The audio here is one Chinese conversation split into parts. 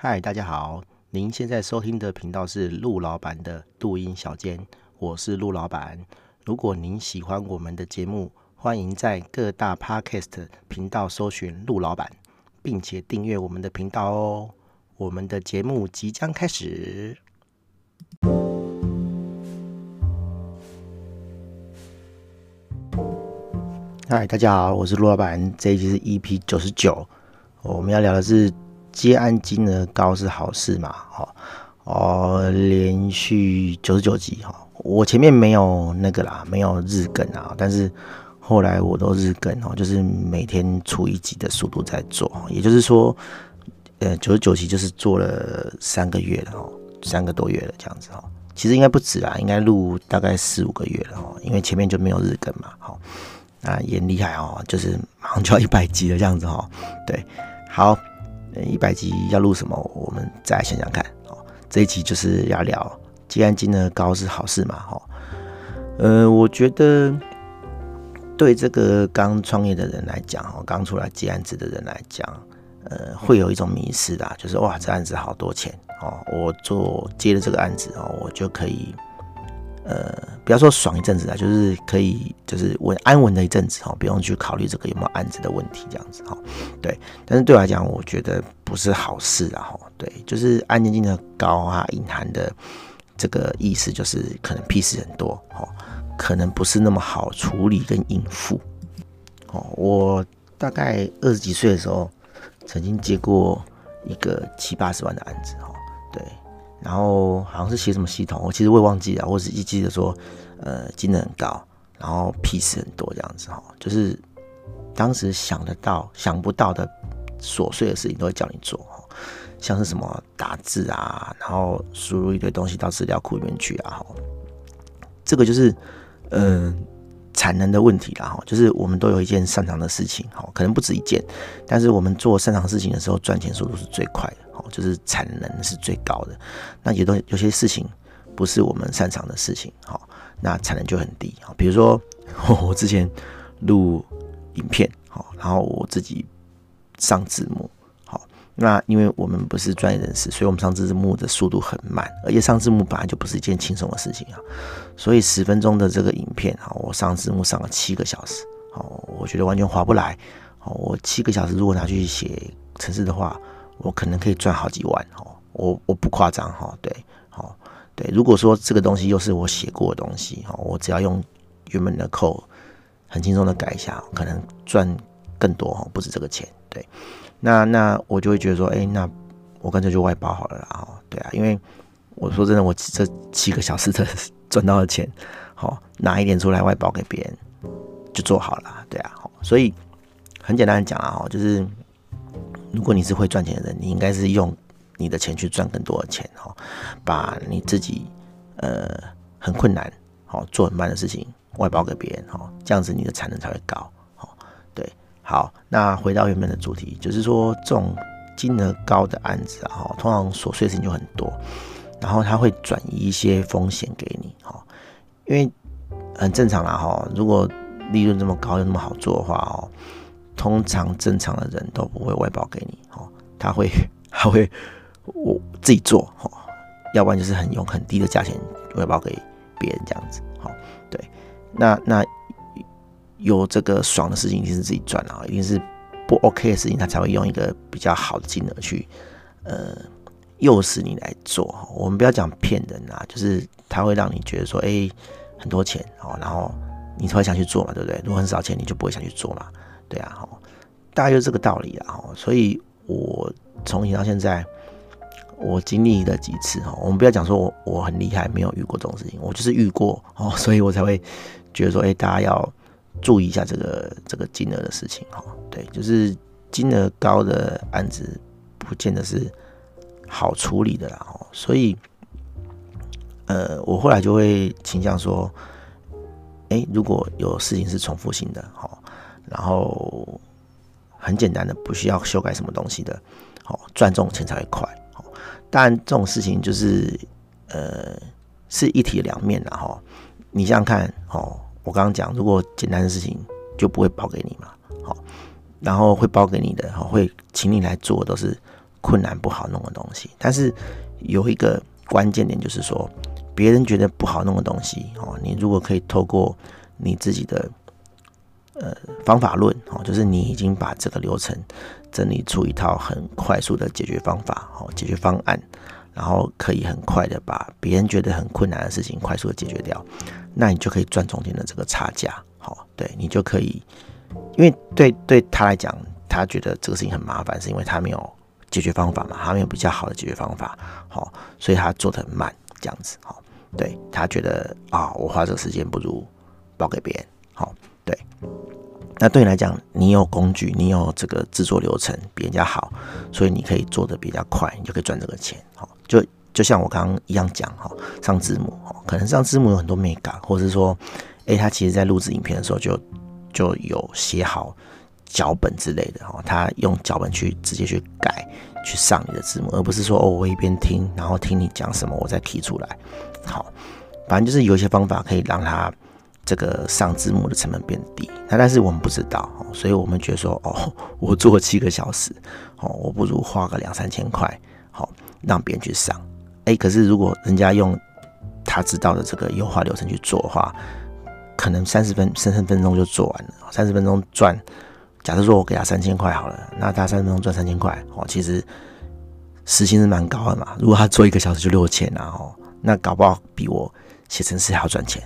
嗨，大家好，您现在收听的频道是陆老板的录音小间，我是陆老板。如果您喜欢我们的节目，欢迎在各大 Podcast 频道搜寻陆老板，并且订阅我们的频道哦。我们的节目即将开始。嗨，大家好，我是陆老板。这一集是 EP 九十九，我们要聊的是接案金额高是好事嘛？好，哦，连续九十九集哈，我前面没有那个啦，没有日更啊，但是后来我都日更哦，就是每天出一集的速度在做，也就是说，呃，九十九集就是做了三个月了哦，三个多月了这样子哈，其实应该不止啦，应该录大概四五个月了哦，因为前面就没有日更嘛，好。啊，也厉害哦，就是马上就要一百集了这样子哦。对，好，一百集要录什么？我们再想想看哦。这一集就是要聊接案金额高是好事嘛？哈，呃，我觉得对这个刚创业的人来讲，哦，刚出来接案子的人来讲，呃，会有一种迷失的，就是哇，这案子好多钱哦，我做接了这个案子哦，我就可以。呃，不要说爽一阵子啊，就是可以，就是稳安稳的一阵子哈，不用去考虑这个有没有案子的问题，这样子哈。对，但是对我来讲，我觉得不是好事啊。哈。对，就是案件金额高啊，隐含的这个意思就是可能屁事很多，哈，可能不是那么好处理跟应付。哦，我大概二十几岁的时候，曾经接过一个七八十万的案子，哈，对。然后好像是写什么系统，我其实我也忘记了，我只记得说，呃，金能很高，然后屁事很多这样子哈，就是当时想得到、想不到的琐碎的事情都会叫你做哈，像是什么打字啊，然后输入一堆东西到资料库里面去啊，哈，这个就是嗯。产能的问题啦，哈，就是我们都有一件擅长的事情，哈，可能不止一件，但是我们做擅长事情的时候，赚钱速度是最快的，哈，就是产能是最高的。那有的有些事情不是我们擅长的事情，哈，那产能就很低，哈。比如说我之前录影片，哈，然后我自己上字幕。那因为我们不是专业人士，所以我们上字幕的速度很慢，而且上字幕本来就不是一件轻松的事情啊。所以十分钟的这个影片啊，我上字幕上了七个小时，哦，我觉得完全划不来。哦，我七个小时如果拿去写程式的话，我可能可以赚好几万哦。我我不夸张哈，对，好，对。如果说这个东西又是我写过的东西，哈，我只要用原本的 code 很轻松的改一下，可能赚更多哈，不止这个钱，对。那那我就会觉得说，哎、那我干脆就外包好了啦，哈，对啊，因为我说真的，我这七个小时的 赚到的钱，好拿一点出来外包给别人，就做好了，对啊，所以很简单的讲啊，就是如果你是会赚钱的人，你应该是用你的钱去赚更多的钱，哈，把你自己呃很困难，好做很慢的事情外包给别人，哈，这样子你的产能才会高。好，那回到原本的主题，就是说这种金额高的案子啊，哈，通常琐碎事情就很多，然后他会转移一些风险给你，哈，因为很正常啦，哈，如果利润这么高又那么好做的话，哦，通常正常的人都不会外包给你，哈，他会 他会我自己做，哈，要不然就是很用很低的价钱外包给别人这样子，好，对，那那。有这个爽的事情一定是自己赚啊，一定是不 OK 的事情，他才会用一个比较好的金额去，呃，诱使你来做。我们不要讲骗人啊，就是他会让你觉得说，哎、很多钱哦，然后你才会想去做嘛，对不对？如果很少钱，你就不会想去做嘛，对啊，大概就是这个道理啊。所以我从以到现在，我经历了几次哈，我们不要讲说我我很厉害，没有遇过这种事情，我就是遇过哦，所以我才会觉得说，哎、大家要。注意一下这个这个金额的事情哈，对，就是金额高的案子不见得是好处理的啦，所以，呃，我后来就会倾向说，哎，如果有事情是重复性的，哈，然后很简单的，不需要修改什么东西的，好，赚这种钱才会快，好，但这种事情就是，呃，是一体两面的哈，你想想看，哦。我刚刚讲，如果简单的事情就不会包给你嘛，好，然后会包给你的，会请你来做都是困难不好弄的东西。但是有一个关键点就是说，别人觉得不好弄的东西哦，你如果可以透过你自己的呃方法论哦，就是你已经把这个流程整理出一套很快速的解决方法哦，解决方案。然后可以很快的把别人觉得很困难的事情快速的解决掉，那你就可以赚中间的这个差价，好，对你就可以，因为对对他来讲，他觉得这个事情很麻烦，是因为他没有解决方法嘛，他没有比较好的解决方法，好，所以他做得很慢，这样子，好，对他觉得啊，我花这个时间不如包给别人，好，对。那对你来讲，你有工具，你有这个制作流程比人家好，所以你可以做的比较快，你就可以赚这个钱。好，就就像我刚刚一样讲哈，上字幕哈，可能上字幕有很多美感，或者是说，哎，他其实在录制影片的时候就就有写好脚本之类的哈，他用脚本去直接去改去上你的字幕，而不是说哦，我一边听，然后听你讲什么，我再提出来。好，反正就是有一些方法可以让他。这个上字幕的成本变低，那但是我们不知道，所以我们觉得说，哦，我做七个小时，哦，我不如花个两三千块，好，让别人去上。哎，可是如果人家用他知道的这个优化流程去做的话，可能三十分三十分钟就做完了，三十分钟赚。假设说我给他三千块好了，那他三十分钟赚三千块，哦，其实时薪是蛮高的嘛。如果他做一个小时就六千啊，哦，那搞不好比我写程式还要赚钱。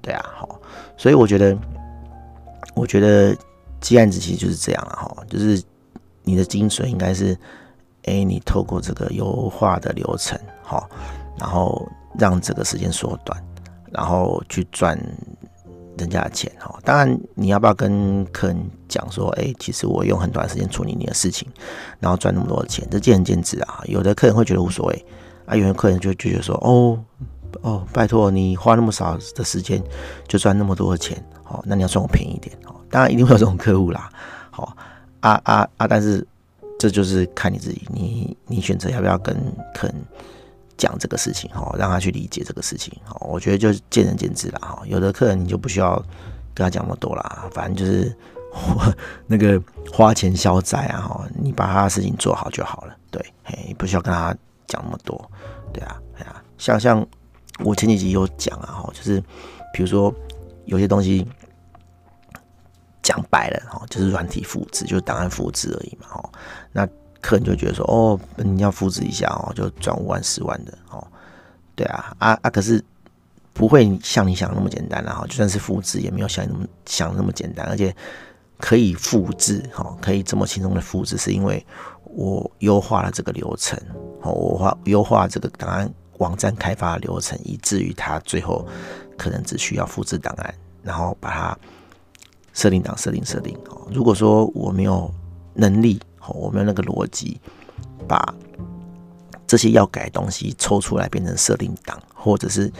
对啊，好，所以我觉得，我觉得接案子其实就是这样了哈，就是你的精髓应该是，哎，你透过这个优化的流程，好，然后让这个时间缩短，然后去赚人家的钱哈。当然，你要不要跟客人讲说，哎，其实我用很短时间处理你的事情，然后赚那么多的钱，这见仁见智啊。有的客人会觉得无所谓啊，有的客人就就觉得说，哦。哦，拜托你花那么少的时间就赚那么多的钱，哦，那你要算我便宜一点哦。当然一定会有这种客户啦，好啊啊啊！但是这就是看你自己，你你选择要不要跟客人讲这个事情，哈，让他去理解这个事情，哈。我觉得就是见仁见智啦，哈。有的客人你就不需要跟他讲那么多啦，反正就是 那个花钱消灾啊，哈，你把他的事情做好就好了，对，嘿，不需要跟他讲那么多，对啊，哎呀，像像。我前几集有讲啊，哈，就是比如说有些东西讲白了，哈，就是软体复制，就是档案复制而已嘛，哈。那客人就觉得说，哦，你要复制一下哦，就赚五万、十万的，哦，对啊，啊啊，可是不会像你想的那么简单，然后就算是复制，也没有像你那么想那么简单，而且可以复制，哈，可以这么轻松的复制，是因为我优化了这个流程，哦，我化优化这个档案。网站开发流程，以至于他最后可能只需要复制档案，然后把它设定档设定设定。哦，如果说我没有能力，我没有那个逻辑，把这些要改的东西抽出来变成设定档，或者是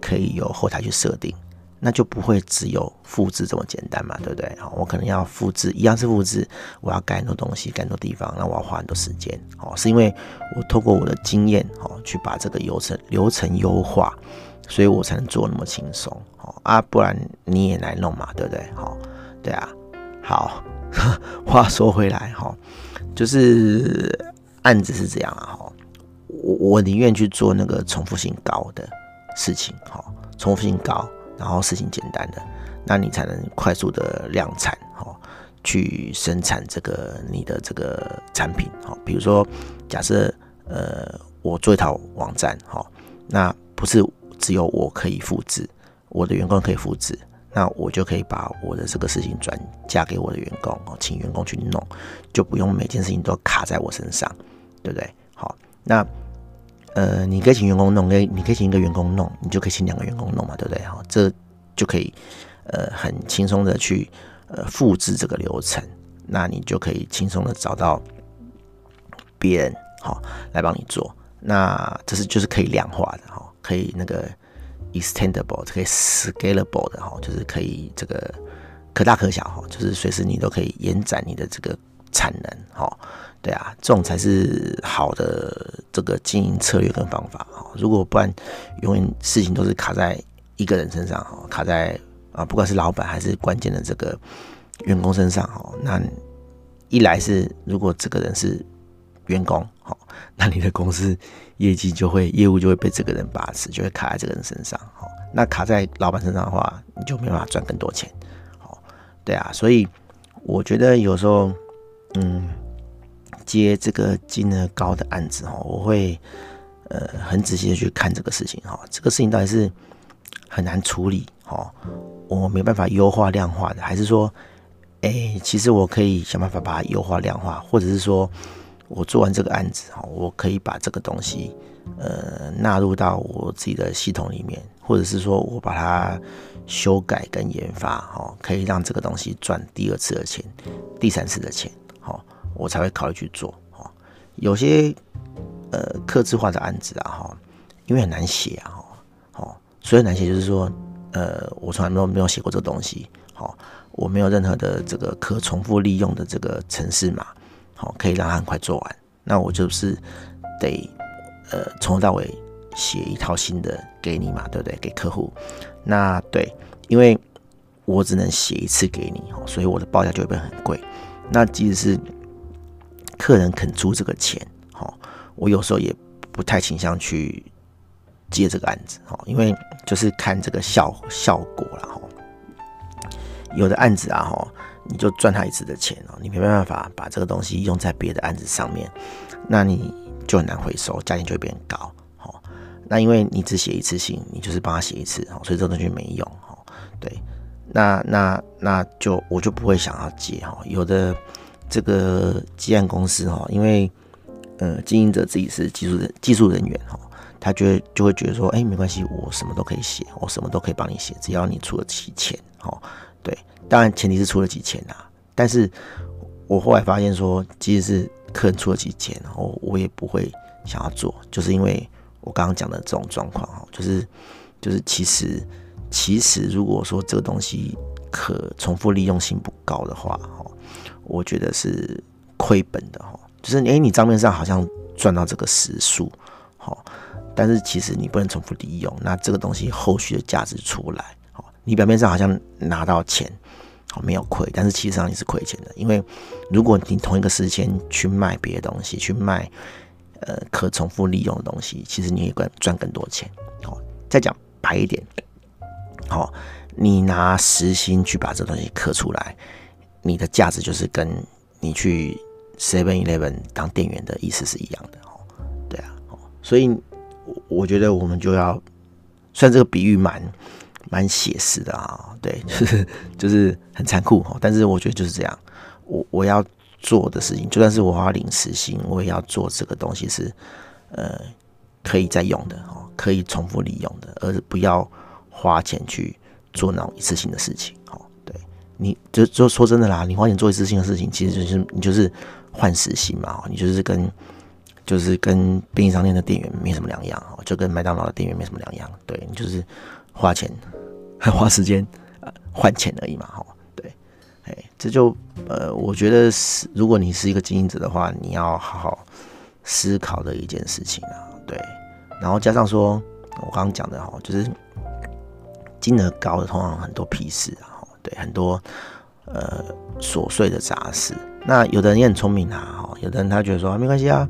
可以由后台去设定。那就不会只有复制这么简单嘛，对不对？好我可能要复制，一样是复制，我要改很多东西，改很多地方，那我要花很多时间。哦，是因为我透过我的经验，哦，去把这个流程流程优化，所以我才能做那么轻松。哦啊，不然你也来弄嘛，对不对？好，对啊，好。话说回来，哈，就是案子是这样啊，哈，我我宁愿去做那个重复性高的事情，哈，重复性高。然后事情简单的，那你才能快速的量产，哦，去生产这个你的这个产品，哦，比如说假设，呃，我做一套网站，哈，那不是只有我可以复制，我的员工可以复制，那我就可以把我的这个事情转嫁给我的员工，哦，请员工去弄，就不用每件事情都卡在我身上，对不对？好，那。呃，你可以请员工弄，可以你可以请一个员工弄，你就可以请两个员工弄嘛，对不对？好，这就可以呃很轻松的去呃复制这个流程，那你就可以轻松的找到别人好来帮你做，那这是就是可以量化的哈，可以那个 extendable，可以 scalable 的哈，就是可以这个可大可小哈，就是随时你都可以延展你的这个产能哈。对啊，这种才是好的这个经营策略跟方法哈。如果不然，永远事情都是卡在一个人身上哈，卡在啊，不管是老板还是关键的这个员工身上哈。那一来是如果这个人是员工，好，那你的公司业绩就会业务就会被这个人把持，就会卡在这个人身上，好，那卡在老板身上的话，你就没办法赚更多钱，好，对啊，所以我觉得有时候，嗯，接这个金额高的案子哈，我会呃很仔细的去看这个事情哈，这个事情到底是很难处理哈，我没办法优化量化的，还是说？哎、其实我可以想办法把它优化量化，或者是说，我做完这个案子哈，我可以把这个东西呃纳入到我自己的系统里面，或者是说我把它修改跟研发哈，可以让这个东西赚第二次的钱、第三次的钱，好，我才会考虑去做。哈，有些呃客制化的案子啊哈，因为很难写啊，哈，所以难写就是说，呃，我从来没有没有写过这个东西，好。我没有任何的这个可重复利用的这个程式码，好，可以让它很快做完。那我就是得呃从头到尾写一套新的给你嘛，对不对？给客户。那对，因为我只能写一次给你，所以我的报价就会变很贵。那即使是客人肯出这个钱，好，我有时候也不太倾向去接这个案子，好，因为就是看这个效效果了，哈。有的案子啊，哈，你就赚他一次的钱哦，你没办法把这个东西用在别的案子上面，那你就很难回收，价钱就会变高，好。那因为你只写一次信，你就是帮他写一次，所以这个东西没用，哈。对，那那那就我就不会想要接，哈。有的这个积案公司，哈，因为呃经营者自己是技术人技术人员，哈，他就会就会觉得说，哎，没关系，我什么都可以写，我什么都可以帮你写，只要你出得起钱，哈。对，当然前提是出了几钱啊。但是我后来发现说，即使是客人出得起钱，我我也不会想要做，就是因为我刚刚讲的这种状况哈，就是就是其实其实如果说这个东西可重复利用性不高的话哈，我觉得是亏本的哈。就是诶，你账面上好像赚到这个时数哈，但是其实你不能重复利用，那这个东西后续的价值出来。你表面上好像拿到钱，好没有亏，但是其实上你是亏钱的，因为如果你同一个时间去卖别的东西，去卖呃可重复利用的东西，其实你也会赚更多钱。好，再讲白一点，好，你拿时薪去把这东西刻出来，你的价值就是跟你去 Seven Eleven 当店员的意思是一样的。哦，对啊，所以我觉得我们就要，虽然这个比喻蛮。蛮写实的啊，对，就是就是很残酷，但是我觉得就是这样。我我要做的事情，就算是我要领时薪，我也要做这个东西是呃可以再用的哦，可以重复利用的，而不要花钱去做那种一次性的事情。哦，对，你就就说真的啦，你花钱做一次性的事情，其实就是你就是换时薪嘛，你就是跟就是跟便利商店的店员没什么两样，就跟麦当劳的店员没什么两样，对你就是。花钱，还 花时间，呃，换钱而已嘛，哈，对，哎，这就呃，我觉得是，如果你是一个经营者的话，你要好好思考的一件事情啊，对，然后加上说，我刚刚讲的哈，就是金额高的通常很多屁事啊，对，很多呃琐碎的杂事，那有的人也很聪明啊，哈，有的人他觉得说，没关系啊，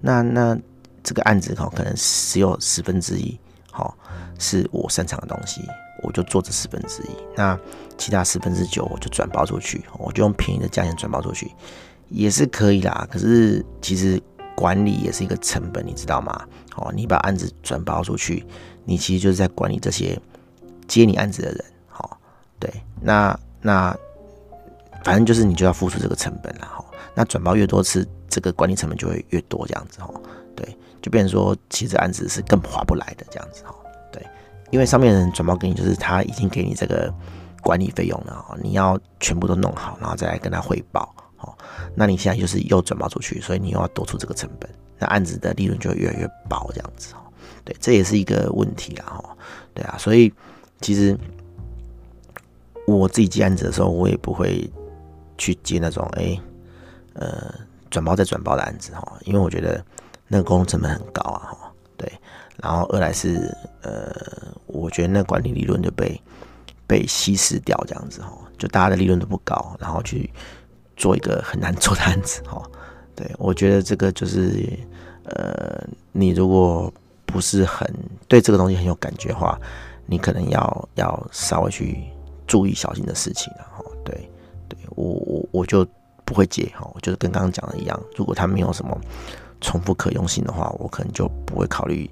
那那这个案子哈，可能只有十分之一。是我擅长的东西，我就做这四分之一，那其他四分之九我就转包出去，我就用便宜的价钱转包出去，也是可以啦。可是其实管理也是一个成本，你知道吗？哦，你把案子转包出去，你其实就是在管理这些接你案子的人。好，对，那那反正就是你就要付出这个成本了。哈，那转包越多次，这个管理成本就会越多，这样子。哈，对。就变成说，其实案子是更划不来的这样子哈，因为上面的人转包给你，就是他已经给你这个管理费用了，你要全部都弄好，然后再来跟他汇报，哦，那你现在就是又转包出去，所以你又要多出这个成本，那案子的利润就会越来越薄这样子哦，对，这也是一个问题啦哈，对啊，所以其实我自己接案子的时候，我也不会去接那种哎、呃，转包再转包的案子哈，因为我觉得。那个工程成本很高啊，哈，对，然后二来是，呃，我觉得那管理利润就被被稀释掉，这样子哈，就大家的利润都不高，然后去做一个很难做的案子，哈，对，我觉得这个就是，呃，你如果不是很对这个东西很有感觉的话，你可能要要稍微去注意小心的事情，然后对，对我我我就不会接哈，就是跟刚刚讲的一样，如果他没有什么重复可用性的话，我可能就不会考虑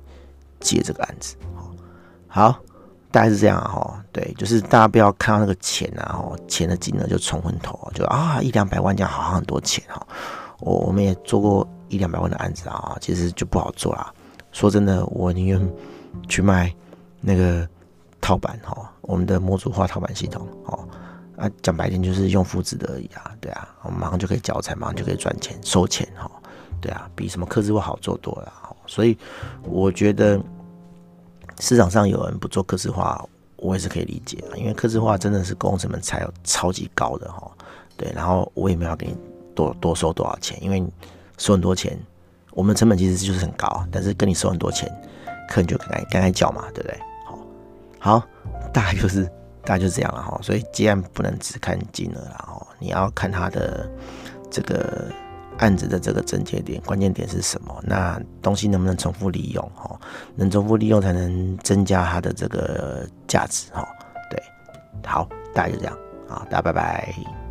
接这个案子。好，大概是这样哈，对，就是大家不要看到那个钱啊，哈，钱的金额就冲昏头，就啊一两百万这样好像很多钱哈。我我们也做过一两百万的案子啊，其实就不好做啦。说真的，我宁愿去卖那个套板哈，我们的模组化套板系统哦。啊，讲白点就是用复制的而已啊，对啊，我们马上就可以交差，马上就可以赚钱收钱哈，对啊，比什么客制化好做多了。所以我觉得市场上有人不做客制化，我也是可以理解啊，因为客制化真的是工程成本才有超级高的哈，对，然后我也没有给你。多多收多少钱？因为收很多钱，我们成本其实就是很高，但是跟你收很多钱，客人就该该该叫嘛，对不对？好，好，大概就是大概就是这样了哈。所以既然不能只看金额了哈，你要看他的这个案子的这个症结点、关键点是什么，那东西能不能重复利用哈？能重复利用才能增加它的这个价值哈。对，好，大概就这样，好，大家拜拜。